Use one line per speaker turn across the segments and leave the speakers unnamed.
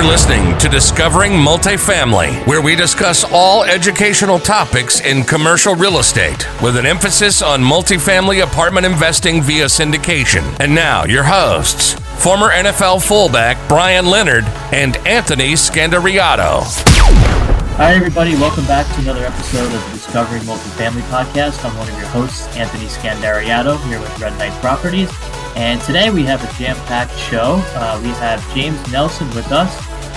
You're listening to Discovering Multifamily, where we discuss all educational topics in commercial real estate with an emphasis on multifamily apartment investing via syndication. And now, your hosts, former NFL fullback Brian Leonard and Anthony Scandariato.
Hi, everybody. Welcome back to another episode of Discovering Multifamily podcast. I'm one of your hosts, Anthony Scandariato, here with Red Knight Properties. And today we have a jam packed show. Uh, we have James Nelson with us.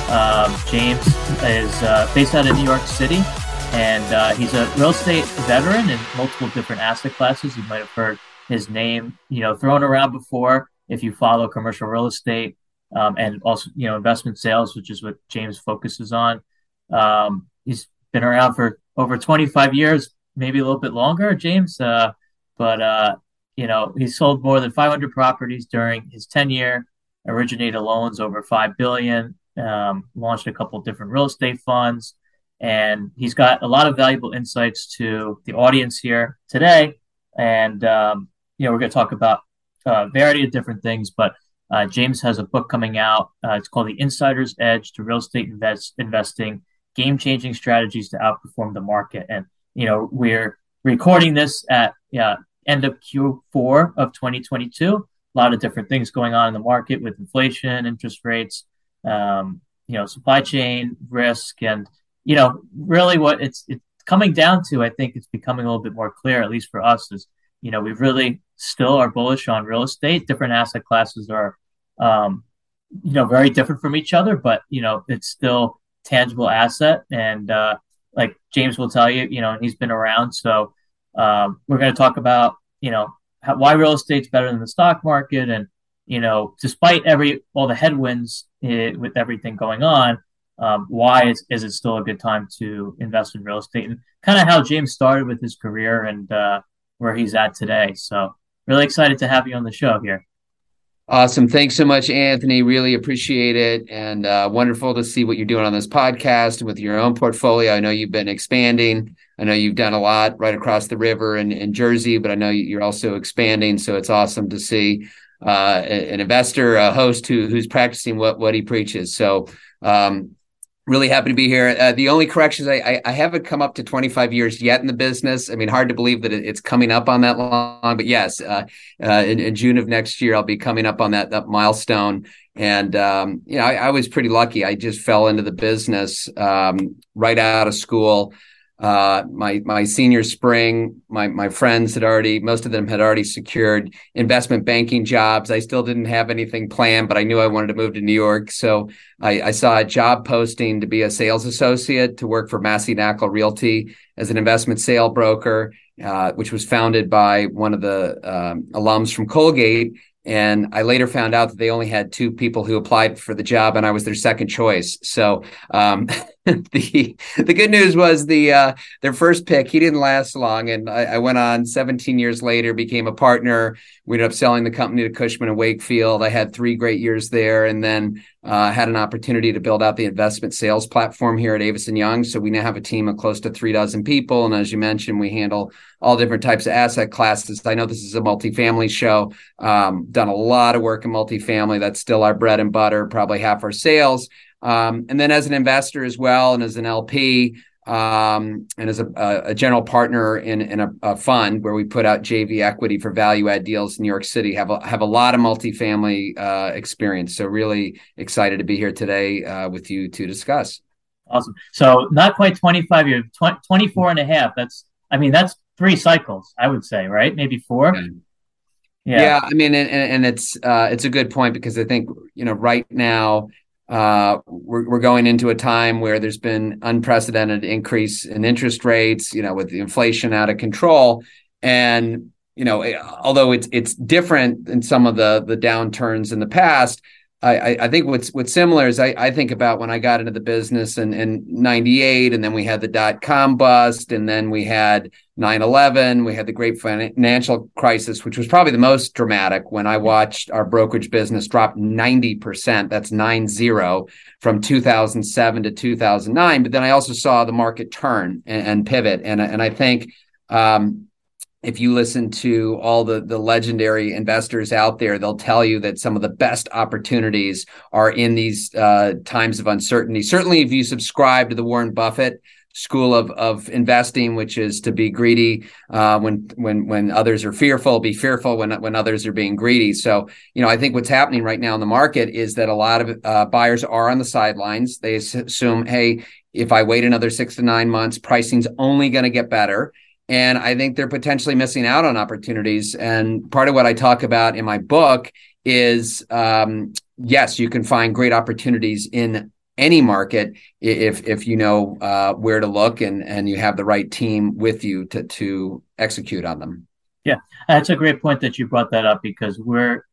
Um, James is uh, based out of New York City, and uh, he's a real estate veteran in multiple different asset classes. You might have heard his name, you know, thrown around before if you follow commercial real estate um, and also, you know, investment sales, which is what James focuses on. Um, he's been around for over 25 years, maybe a little bit longer, James. Uh, but uh, you know, he sold more than 500 properties during his tenure, originated loans over 5 billion, um, launched a couple different real estate funds, and he's got a lot of valuable insights to the audience here today. And, um, you know, we're going to talk about a variety of different things, but uh, James has a book coming out. Uh, it's called The Insider's Edge to Real Estate Invest- Investing Game Changing Strategies to Outperform the Market. And, you know, we're recording this at end of Q4 of 2022. A lot of different things going on in the market with inflation, interest rates, um, you know, supply chain risk, and you know, really what it's it's coming down to. I think it's becoming a little bit more clear, at least for us, is you know, we really still are bullish on real estate. Different asset classes are, um, you know, very different from each other, but you know, it's still tangible asset, and uh, like James will tell you, you know, he's been around, so um, we're going to talk about, you know, how, why real estate's better than the stock market, and you know, despite every all the headwinds it, eh, with everything going on, um, why is, is it still a good time to invest in real estate? And kind of how James started with his career and uh, where he's at today. So, really excited to have you on the show here.
Awesome. Thanks so much, Anthony. Really appreciate it. And uh, wonderful to see what you're doing on this podcast and with your own portfolio. I know you've been expanding. I know you've done a lot right across the river in, in Jersey, but I know you're also expanding. So it's awesome to see uh, an investor, a host who who's practicing what what he preaches. So um, really happy to be here. Uh, the only corrections I, I, I haven't come up to 25 years yet in the business. I mean, hard to believe that it's coming up on that long, but yes, uh, uh, in, in, June of next year, I'll be coming up on that, that milestone. And, um, you know, I, I, was pretty lucky. I just fell into the business um, right out of school uh, my my senior spring, my my friends had already most of them had already secured investment banking jobs. I still didn't have anything planned, but I knew I wanted to move to New York, so I, I saw a job posting to be a sales associate to work for Massey Knakal Realty as an investment sale broker, uh, which was founded by one of the um, alums from Colgate. And I later found out that they only had two people who applied for the job, and I was their second choice. So um, the the good news was the uh, their first pick he didn't last long, and I, I, went on 17 years later, became a partner. We ended up selling the company to Cushman and Wakefield. I had three great years there, and then uh, had an opportunity to build out the investment sales platform here at Avison Young. So we now have a team of close to three dozen people. And as you mentioned, we handle all different types of asset classes. I know this is a multifamily show. Um, done a lot of work in multifamily. That's still our bread and butter, probably half our sales. Um, and then as an investor as well, and as an LP, um, and as a, a, general partner in, in a, a, fund where we put out JV equity for value add deals in New York City. Have a, have a lot of multifamily uh, experience. So really excited to be here today uh, with you to discuss.
Awesome. So not quite 25 years, 20, 24 and a half. That's, I mean, that's three cycles, I would say, right? Maybe four.
Yeah. Yeah, yeah I mean, and, and it's uh, it's a good point because I think you know right now uh, we're, we're going into a time where there's been unprecedented increase in interest rates, you know, with the inflation out of control. And, you know, although it's it's different than some of the the downturns in the past, I, I think what's what's similar is I, I think about when I got into the business in, in 98 and then we had the dot com bust and then we had 9-11 we had the great financial crisis which was probably the most dramatic when I watched our brokerage business drop 90% that's 9-0 from 2007 to 2009 but then I also saw the market turn and, and pivot. And, and I think um, if you listen to all the the legendary investors out there, they'll tell you that some of the best opportunities are in these uh, times of uncertainty. Certainly, if you subscribe to the Warren Buffett school of of investing, which is to be greedy uh, when when when others are fearful, be fearful when when others are being greedy. So you know, I think what's happening right now in the market is that a lot of uh, buyers are on the sidelines. They assume, hey, if I wait another six to nine months, pricing's only going to get better. And I think they're potentially missing out on opportunities. And part of what I talk about in my book is um, yes, you can find great opportunities in any market if if you know uh, where to look and and you have the right team with you to to execute on them.
Yeah, that's a great point that you brought that up because we're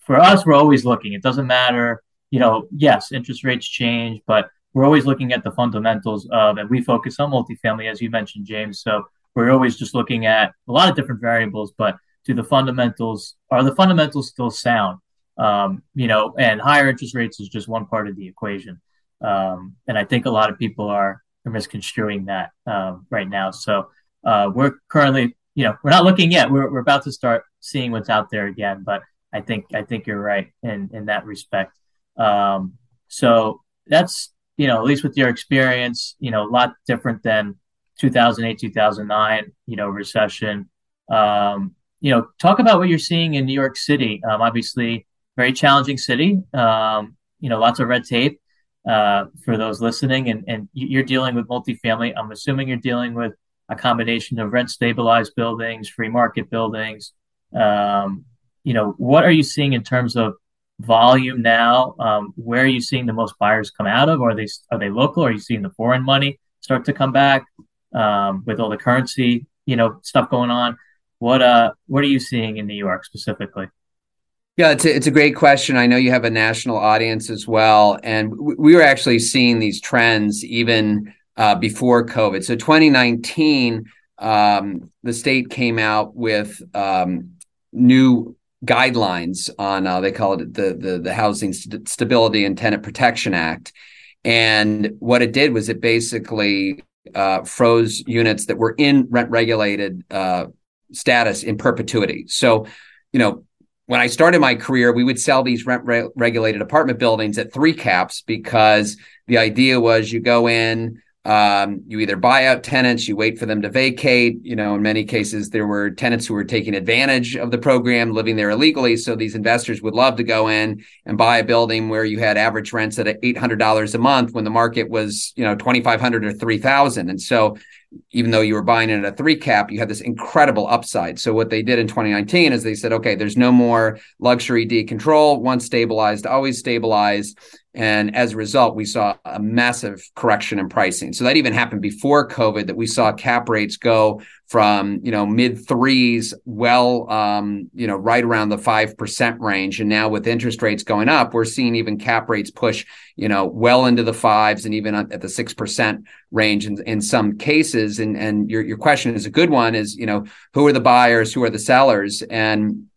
for us we're always looking. It doesn't matter, you know. Yes, interest rates change, but we're always looking at the fundamentals of, and we focus on multifamily as you mentioned, James. So we're always just looking at a lot of different variables, but do the fundamentals are the fundamentals still sound? Um, you know, and higher interest rates is just one part of the equation. Um, and I think a lot of people are, are misconstruing that um, right now. So uh, we're currently, you know, we're not looking yet. We're, we're about to start seeing what's out there again. But I think I think you're right in in that respect. Um, so that's you know, at least with your experience, you know, a lot different than 2008, 2009, you know, recession. Um, you know, talk about what you're seeing in New York City. Um, obviously, very challenging city. Um, you know, lots of red tape uh, for those listening, and and you're dealing with multifamily. I'm assuming you're dealing with a combination of rent stabilized buildings, free market buildings. Um, you know, what are you seeing in terms of volume now? Um, where are you seeing the most buyers come out of? Are they are they local? Are you seeing the foreign money start to come back? Um, with all the currency, you know, stuff going on. What uh, what are you seeing in New York specifically?
Yeah, it's a, it's a great question. I know you have a national audience as well, and we were actually seeing these trends even uh, before COVID. So 2019, um, the state came out with um, new guidelines on uh, they call it the the, the Housing St- Stability and Tenant Protection Act, and what it did was it basically uh, froze units that were in rent regulated uh, status in perpetuity. So, you know, when I started my career, we would sell these rent re- regulated apartment buildings at three caps because the idea was you go in, um, you either buy out tenants, you wait for them to vacate. You know, in many cases, there were tenants who were taking advantage of the program, living there illegally. So these investors would love to go in and buy a building where you had average rents at eight hundred dollars a month when the market was, you know, twenty five hundred or three thousand. And so, even though you were buying it at a three cap, you had this incredible upside. So what they did in 2019 is they said, okay, there's no more luxury decontrol, Once stabilized, always stabilized. And as a result, we saw a massive correction in pricing. So that even happened before COVID that we saw cap rates go from, you know, mid threes, well, um, you know, right around the 5% range. And now with interest rates going up, we're seeing even cap rates push, you know, well into the fives and even at the 6% range in, in some cases. And, and your, your question is a good one is, you know, who are the buyers? Who are the sellers? And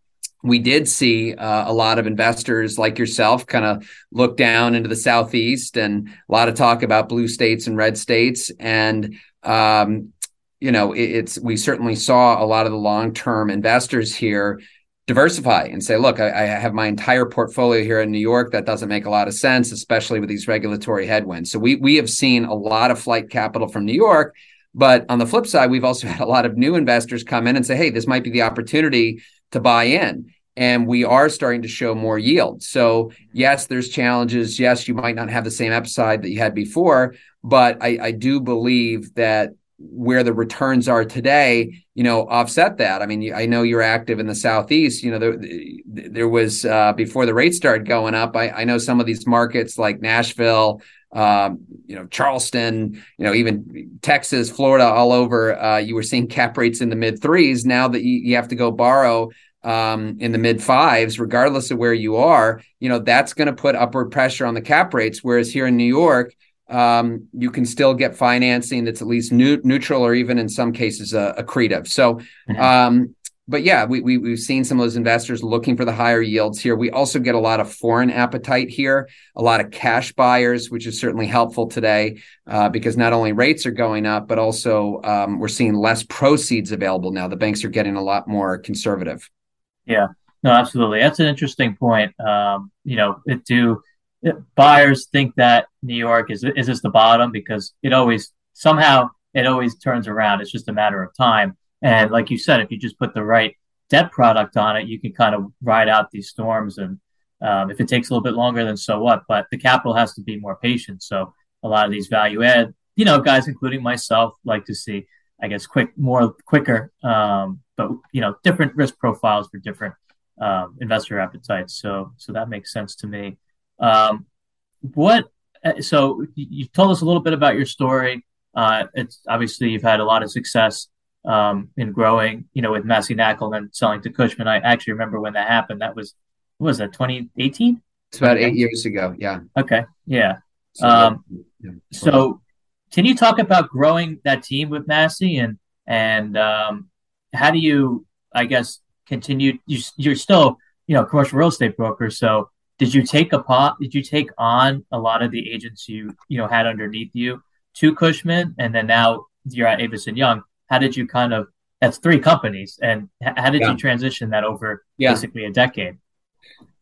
we did see uh, a lot of investors like yourself kind of look down into the southeast and a lot of talk about blue states and red states. And um, you know it, it's we certainly saw a lot of the long-term investors here diversify and say look I, I, have my entire portfolio here in new york. That doesn't make a lot of sense especially with these regulatory headwinds. So we we have seen a lot of flight capital from new york but on the flip side we've also had a lot of new investors come in and say hey this might be the opportunity to buy in and we are starting to show more yield. So yes, there's challenges. Yes, you might not have the same upside that you had before, but I, I do believe that where the returns are today, you know, offset that. I mean, I know you're active in the southeast. You know, there, there was uh, before the rates started going up. I, I know some of these markets like Nashville, um, you know, Charleston, you know, even Texas, Florida, all over. Uh, you were seeing cap rates in the mid threes. Now that you, you have to go borrow um, in the mid fives, regardless of where you are, you know, that's going to put upward pressure on the cap rates. Whereas here in New York, um, you can still get financing that's at least new, neutral or even in some cases uh, accretive. So, mm-hmm. um, but yeah, we, we we've seen some of those investors looking for the higher yields here. We also get a lot of foreign appetite here, a lot of cash buyers, which is certainly helpful today uh, because not only rates are going up, but also um, we're seeing less proceeds available now. The banks are getting a lot more conservative.
Yeah, no, absolutely. That's an interesting point. Um, you know, it do it, buyers think that New York is is this the bottom because it always somehow it always turns around. It's just a matter of time. And like you said, if you just put the right debt product on it, you can kind of ride out these storms. And um, if it takes a little bit longer, then so what? But the capital has to be more patient. So a lot of these value add, you know, guys, including myself, like to see, I guess, quick, more quicker, um, but you know, different risk profiles for different um, investor appetites. So, so that makes sense to me. Um, what? Uh, so you told us a little bit about your story. Uh, it's obviously you've had a lot of success um, in growing, you know, with Massey Knakal and then selling to Cushman. I actually remember when that happened. That was, what was that, 2018?
It's about eight years ago. Yeah.
Okay. Yeah. So, um, yeah. so can you talk about growing that team with Massey and, and um, how do you, I guess, continue? You, you're still, you know, commercial real estate broker. So did you take a pot? Did you take on a lot of the agents you, you know, had underneath you to Cushman and then now you're at Avison Young? How did you kind of that's three companies and how did yeah. you transition that over yeah. basically a decade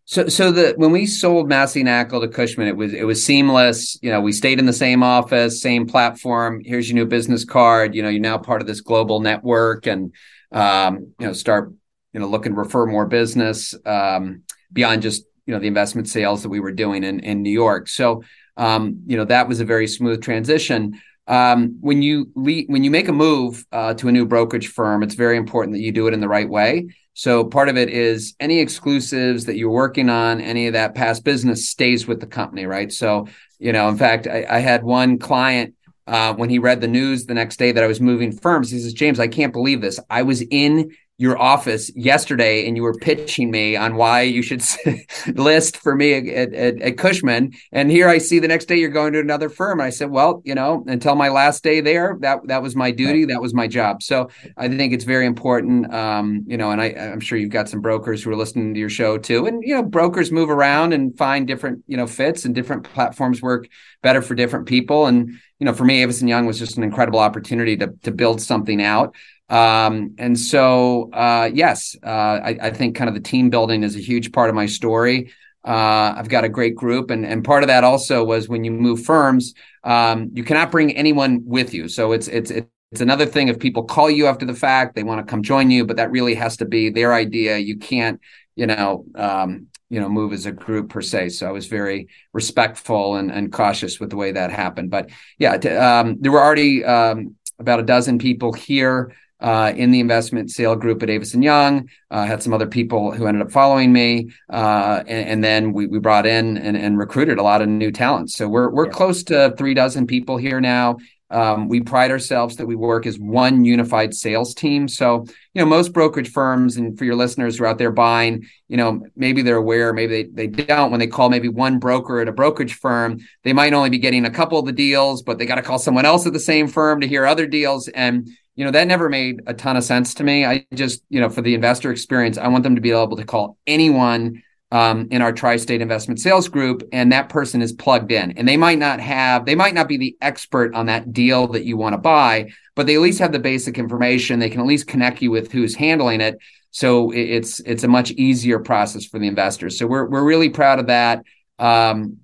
so so the when we sold Massey Knakal to Cushman, it was it was seamless. You know, we stayed in the same office, same platform. Here's your new business card. You know, you're now part of this global network, and um, you know, start you know looking to refer more business um, beyond just you know the investment sales that we were doing in in New York. So um, you know that was a very smooth transition um, when you when you make a move uh, to a new brokerage firm, it's very important that you do it in the right way. So part of it is any exclusives that you're working on, any of that past business stays with the company, right? So you know, in fact, I, I had one client uh, when he read the news the next day that I was moving firms. He says, "James, I can't believe this. I was in your office yesterday and you were pitching me on why you should list for me at, at, at, Cushman. And here I see the next day you're going to another firm. And I said, well, you know, until my last day there, that, that was my duty. That was my job. So I think it's very important. Um, you know, and I, I'm sure you've got some brokers who are listening to your show too. And, you know, brokers move around and find different, you know, fits and different platforms work better for different people. And, you know, for me, Avison Young was just an incredible opportunity to, to build something out. Um, and so, uh, yes, uh, I, I, think kind of the team building is a huge part of my story. Uh, I've got a great group, and and part of that also was when you move firms, um, you cannot bring anyone with you. So it's it's it's another thing if people call you after the fact, they want to come join you, but that really has to be their idea. You can't, you know, um, you know, move as a group per se. So I was very respectful and, and cautious with the way that happened. But yeah, t- um, there were already um, about a dozen people here uh, in the investment sale group at Avison Young. Uh, had some other people who ended up following me, uh, and, and, then we, we brought in and, and, recruited a lot of new talents. So we're we're yeah. close to three dozen people here now. Um, we pride ourselves that we work as one unified sales team. So, you know, most brokerage firms, and for your listeners who are out there buying, you know, maybe they're aware, maybe they, they don't. When they call maybe one broker at a brokerage firm, they might only be getting a couple of the deals, but they got to call someone else at the same firm to hear other deals. And you know that never made a ton of sense to me. I just you know for the investor experience i want them to be able to call anyone um, in our tri-state investment sales group and that person is plugged in. And they might not have they might not be the expert on that deal that you want to buy but they at least have the basic information. They can at least connect you with who's handling it. So it's it's a much easier process for the investors. So we're, we're really proud of that. Um,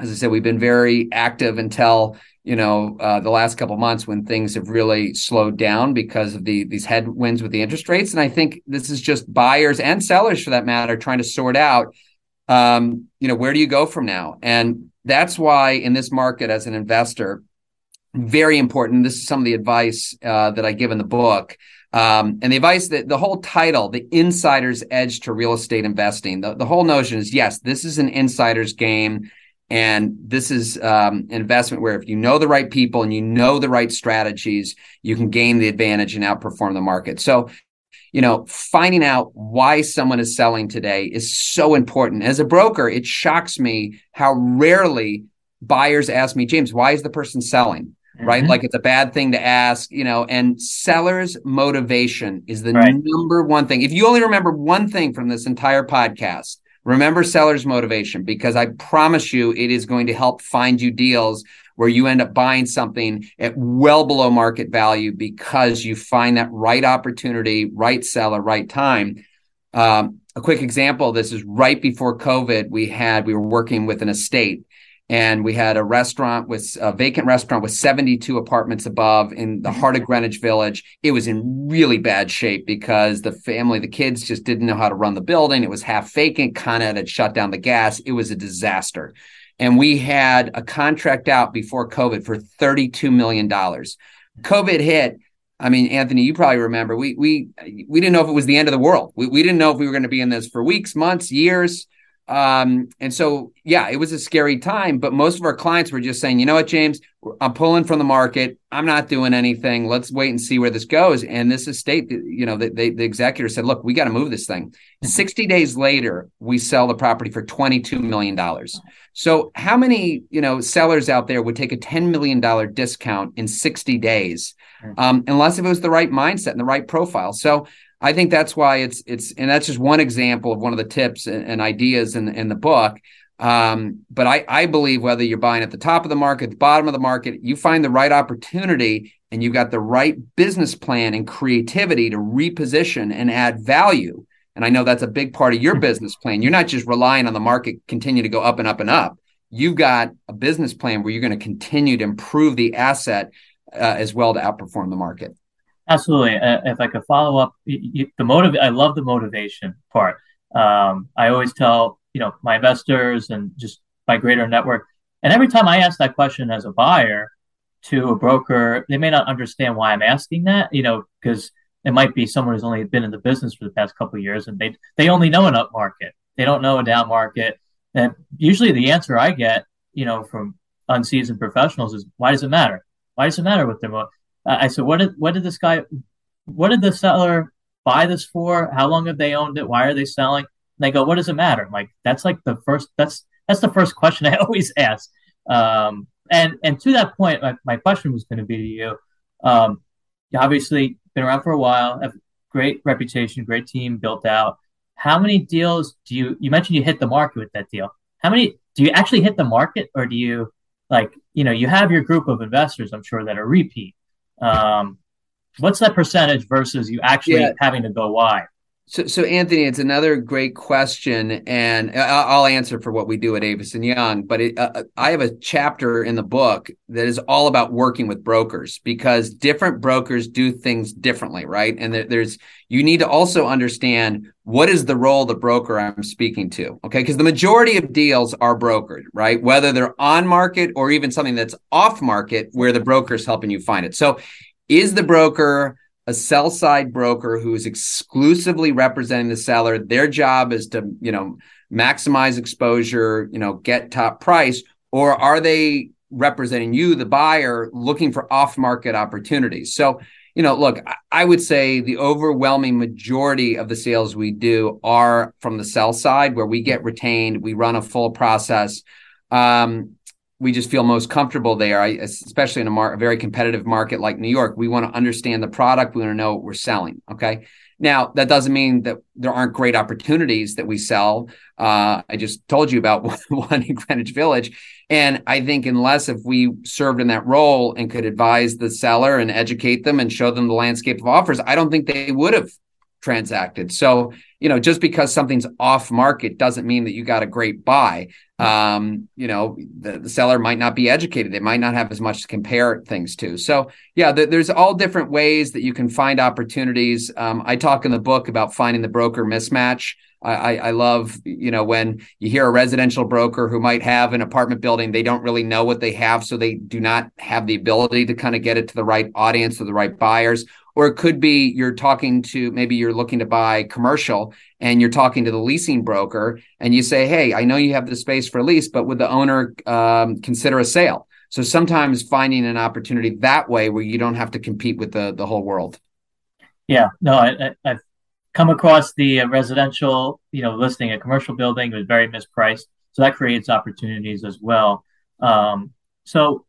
as i said we've been very active until you know uh, the last couple months when things have really slowed down because of the these headwinds with the interest rates. And i think this is just buyers and sellers for that matter trying to sort out um, you know where do you go from now? And that's why in this market as an investor very important. This is some of the advice uh, that i give in the book. Um, and the advice that the whole title the insider's edge to real estate investing the, the whole notion is yes this is an insider's game and this is um, an investment where if you know the right people and you know the right strategies, you can gain the advantage and outperform the market. So, you know, finding out why someone is selling today is so important. As a broker, it shocks me how rarely buyers ask me, James, why is the person selling? mm-hmm. right? Like it's a bad thing to ask, you know, and sellers' motivation is the
right.
number one thing. If you only remember one thing from this entire podcast, remember sellers' motivation because I promise you it is going to help find you deals where you end up buying something at well below market value because you find that right opportunity, right seller, right time. Um, a quick example this is right before COVID. We had, we were working with an estate and we had a restaurant with a vacant restaurant with 72 apartments above in the mm-hmm. heart of Greenwich Village. It was in really bad shape because the family, the kids just didn't know how to run the building. It was half vacant, Con Ed had shut down the gas. It was a disaster. And we had a contract out before COVID for $32 million. COVID hit. I mean, Anthony, you probably remember we we we didn't know if it was the end of the world. We, we didn't know if we were going to be in this for weeks, months, years. Um, and so, yeah, it was a scary time, but most of our clients were just saying, you know what, James, I'm pulling from the market. I'm not doing anything. Let's wait and see where this goes. And this estate, you know, the, the, the executor said, look, we got to move this thing. Mm-hmm. 60 days later, we sell the property for $22 million. So how many, you know, sellers out there would take a $10 million discount in 60 days? Mm-hmm. Um, unless if it was the right mindset and the right profile. So I think that's why it's it's and that's just one example of one of the tips and, and ideas in in the book. Um, but I I believe whether you're buying at the top of the market, the bottom of the market, you find the right opportunity and you've got the right business plan and creativity to reposition and add value. And I know that's a big part of your business plan. You're not just relying on the market continue to go up and up and up. You've got a business plan where you're going to continue to improve the asset uh, as well to outperform the market.
Absolutely. Uh, if I could follow up, the motive, I love the motivation part. Um, I always tell, you know, my investors and just my greater network. And every time I ask that question as a buyer to a broker, they may not understand why I'm asking that, you know, because it might be someone who's only been in the business for the past couple years and they, they only know an up market. They don't know a down market. And usually the answer I get, you know, from unseasoned professionals is why does it matter? Why does it matter what their mo- I said, what did what did this guy, what did the seller buy this for? How long have they owned it? Why are they selling? And they go, what does it matter? I'm like that's like the first that's that's the first question I always ask. Um, and and to that point, my, my question was going to be to you. Um, you obviously been around for a while, have great reputation, great team built out. How many deals do you? You mentioned you hit the market with that deal. How many do you actually hit the market, or do you like you know you have your group of investors? I'm sure that are repeat um, what's that percentage versus you actually yeah. having to go wide?
So, so Anthony, it's another great question, and I'll answer for what we do at Avison Young. But it, uh, uh, I have a chapter in the book that is all about working with brokers because different brokers do things differently, right? And there's you need to also understand what is the role of the broker I'm speaking to, okay? Because the majority of deals are brokered, right? Whether they're on market or even something that's off market, where the broker is helping you find it. So, is the broker a sell side broker who is exclusively representing the seller. Their job is to, you know, maximize exposure, you know, get top price, or are they representing you, the buyer, looking for off market opportunities? So, you know, look, I would say the overwhelming majority of the sales we do are from the sell side where we get retained, we run a full process. Um, we just feel most comfortable there, especially in a, mar- a, very competitive market like New York. We want to understand the product. We want to know what we're selling. Okay. Now, that doesn't mean that there aren't great opportunities that we sell. Uh, I just told you about one in Greenwich Village. And I think unless if we served in that role and could advise the seller and educate them and show them the landscape of offers, I don't think they would have transacted. So, you know, just because something's off market doesn't mean that you got a great buy. Um, you know, the, the seller might not be educated. They might not have as much to compare things to. So, yeah, th- there's all different ways that you can find opportunities. Um, I talk in the book about finding the broker mismatch. I, I, love, you know, when you hear a residential broker who might have an apartment building, they don't really know what they have, so they do not have the ability to kind of get it to the right audience or the right buyers. Or it could be you're talking to maybe you're looking to buy commercial and you're talking to the leasing broker and you say hey i know you have the space for lease but would the owner um, consider a sale? So sometimes finding an opportunity that way where you don't have to compete with the the whole world.
Yeah. No I, have come across the uh, residential you know listing a commercial building was very mispriced so that creates opportunities as well um, so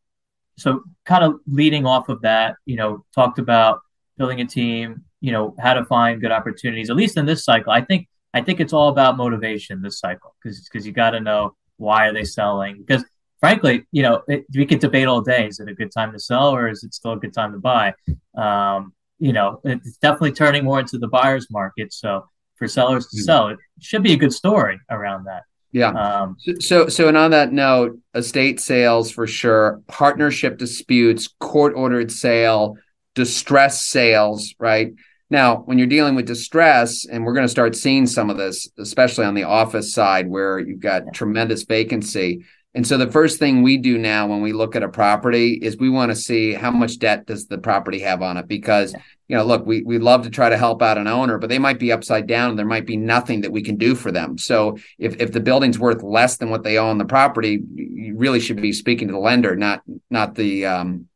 so kind of leading off of that, you know, talked about building a team, you know, how to find good opportunities. At least in this cycle, I think I think it's all about motivation this cycle because because you got to know why are they selling because frankly, you know, it, we could debate all day. Is it a good time to sell or is it still a good time to buy? Um, you know, it's definitely turning more into the buyer's market. So for sellers to hmm. sell, it should be a good story around that.
Yeah. Um, so, so, and on that note, estate sales for sure, partnership disputes, court ordered sale, distress sales, right? Now, when you're dealing with distress, and we're going to start seeing some of this, especially on the office side where you've got yeah. tremendous vacancy. And so the first thing we do now when we look at a property is we want to see how much debt does the property have on it because you know look we we love to try to help out an owner but they might be upside down and there might be nothing that we can do for them. So if if the building's worth less than what they owe on the property you really should be speaking to the lender not not the um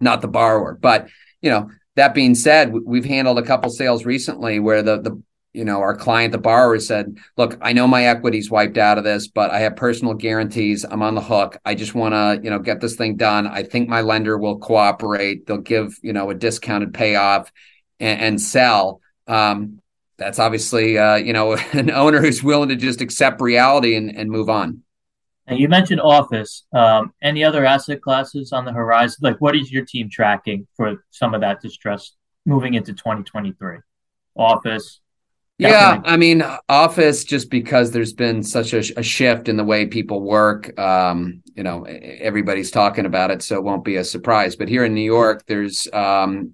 not the borrower. But you know that being said, we've handled a couple sales recently where the the you know our client the borrower said look i know my equity's wiped out of this but i have personal guarantees i'm on the hook i just want to you know get this thing done i think my lender will cooperate they'll give you know a discounted payoff and, and sell um, that's obviously uh, you know an owner who's willing to just accept reality and, and move on
and you mentioned office. Um, any other asset classes on the horizon? Like, what is your team tracking for some of that distress moving into 2023? Office.
Yeah, I mean, office just because there's been such a, a shift in the way people work. Um, you know, everybody's talking about it, so it won't be a surprise. But here in New York, there's um,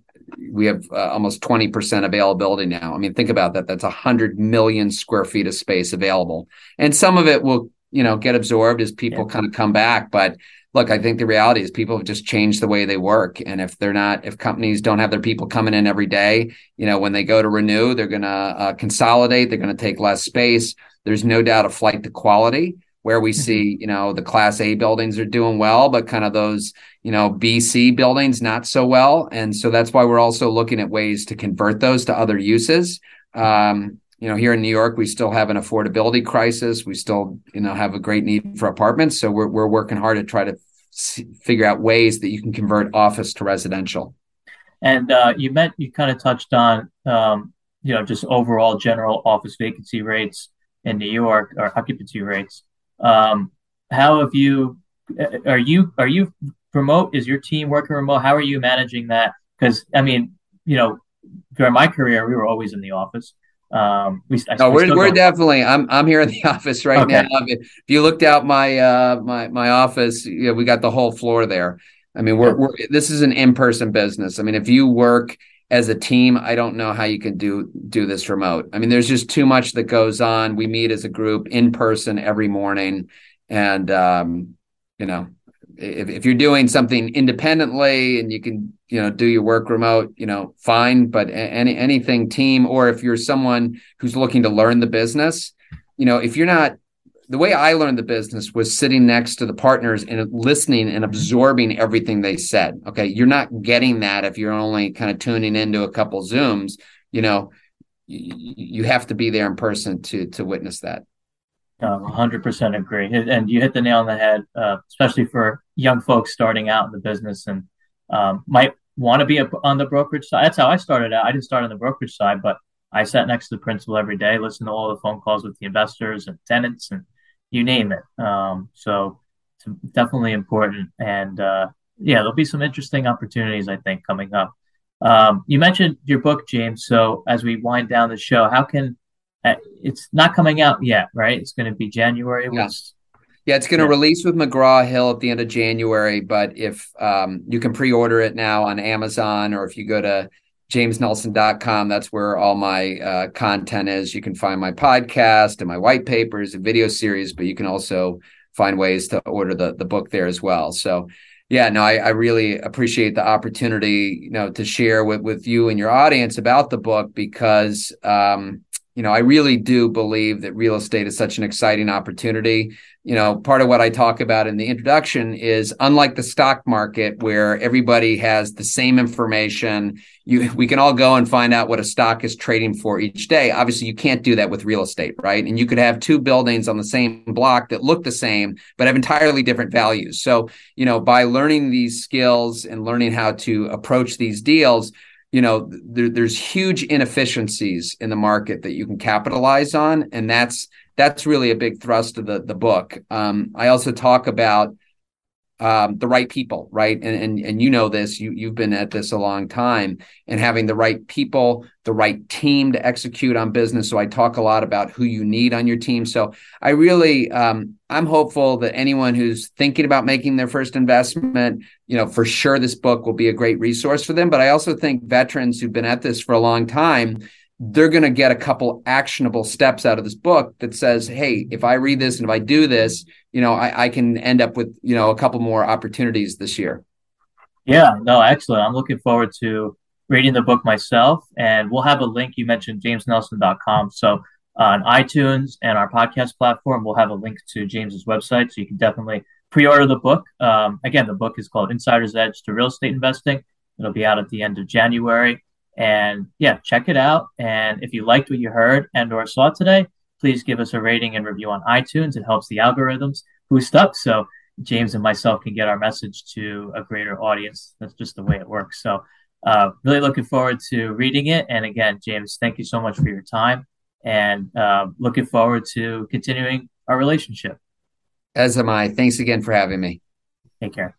we have uh, almost 20% availability now. I mean, think about that. That's 100 million square feet of space available. And some of it will you know get absorbed as people yeah. kind of come back but look i think the reality is people have just changed the way they work. And if they're not if companies don't have their people coming in every day you know when they go to renew they're going to uh, consolidate they're going to take less space. There's no doubt a flight to quality where we mm-hmm. see you know the class a buildings are doing well but kind of those you know bc buildings not so well. And so that's why we're also looking at ways to convert those to other uses. Um, you know, here in New York, we still have an affordability crisis. We still, you know, have a great need for apartments. So we're we're working hard to try to figure out ways that you can convert office to residential.
And uh, you meant you kind of touched on, um, you know, just overall general office vacancy rates in New York or occupancy rates. Um, how have you? Are you are you remote? Is your team working remote? How are you managing that? Because I mean, you know, during my career, we were always in the office. Um,
we, I, no, we're, we're definitely. I'm I'm here in the office right okay. now. If you looked out my uh my my office, yeah, we got the whole floor there. I mean, we're, we're this is an in person business. I mean, if you work as a team, I don't know how you can do do this remote. I mean, there's just too much that goes on. We meet as a group in person every morning, and um, you know, if, if you're doing something independently and you can you know do your work remote you know fine but any anything team or if you're someone who's looking to learn the business you know if you're not the way i learned the business was sitting next to the partners and listening and absorbing everything they said. Okay you're not getting that if you're only kind of tuning into a couple zooms you know you, have to be there in person to to witness that
um, 100% agree. And you hit the nail on the head, uh, especially for young folks starting out in the business and um, might want to be a, on the brokerage side. That's how I started out. I didn't start on the brokerage side, but I sat next to the principal every day, listened to all the phone calls with the investors and tenants and you name it. Um, so it's definitely important. And uh, yeah, there'll be some interesting opportunities, I think, coming up. Um, you mentioned your book, James. So as we wind down the show, how can it's not coming out yet, right? It's going to be January.
Yeah. Yeah, it's going to yeah. release with McGraw Hill at the end of January. But if um, you can pre-order it now on Amazon, or if you go to jamesnelson.com, that's where all my uh, content is. You can find my podcast and my white papers and video series, but you can also find ways to order the the book there as well. So yeah, no, I, I, really appreciate the opportunity, you know, to share with with you and your audience about the book because um, you know, I really do believe that real estate is such an exciting opportunity. You know, part of what I talk about in the introduction is unlike the stock market where everybody has the same information, you we can all go and find out what a stock is trading for each day. Obviously, you can't do that with real estate, right? And you could have two buildings on the same block that look the same but have entirely different values. So, you know, by learning these skills and learning how to approach these deals, you know there, there's huge inefficiencies in the market that you can capitalize on and that's that's really a big thrust of the the book. Um, i also talk about um, the right people, right? And, and and you know this, you you've been at this a long time, and having the right people, the right team to execute on business. So I talk a lot about who you need on your team. So I really, um, I'm hopeful that anyone who's thinking about making their first investment, you know, for sure this book will be a great resource for them. But I also think veterans who've been at this for a long time they're going to get a couple actionable steps out of this book that says, hey, if I read this and if I do this, you know, I, I can end up with, you know, a couple more opportunities this year.
Yeah, no, excellent. I'm looking forward to reading the book myself. And we'll have a link. You mentioned jamesnelson.com. So on iTunes and our podcast platform, we'll have a link to James's website. So you can definitely pre order the book. Um, again, the book is called Insider's Edge to Real Estate Investing. It'll be out at the end of January. And yeah, check it out. And if you liked what you heard and or saw today, please give us a rating and review on iTunes. It helps the algorithms boost up so James and myself can get our message to a greater audience. That's just the way it works. So uh, really looking forward to reading it. And again, James, thank you so much for your time and uh, looking forward to continuing our relationship.
As am I. Thanks again for having me.
Take care.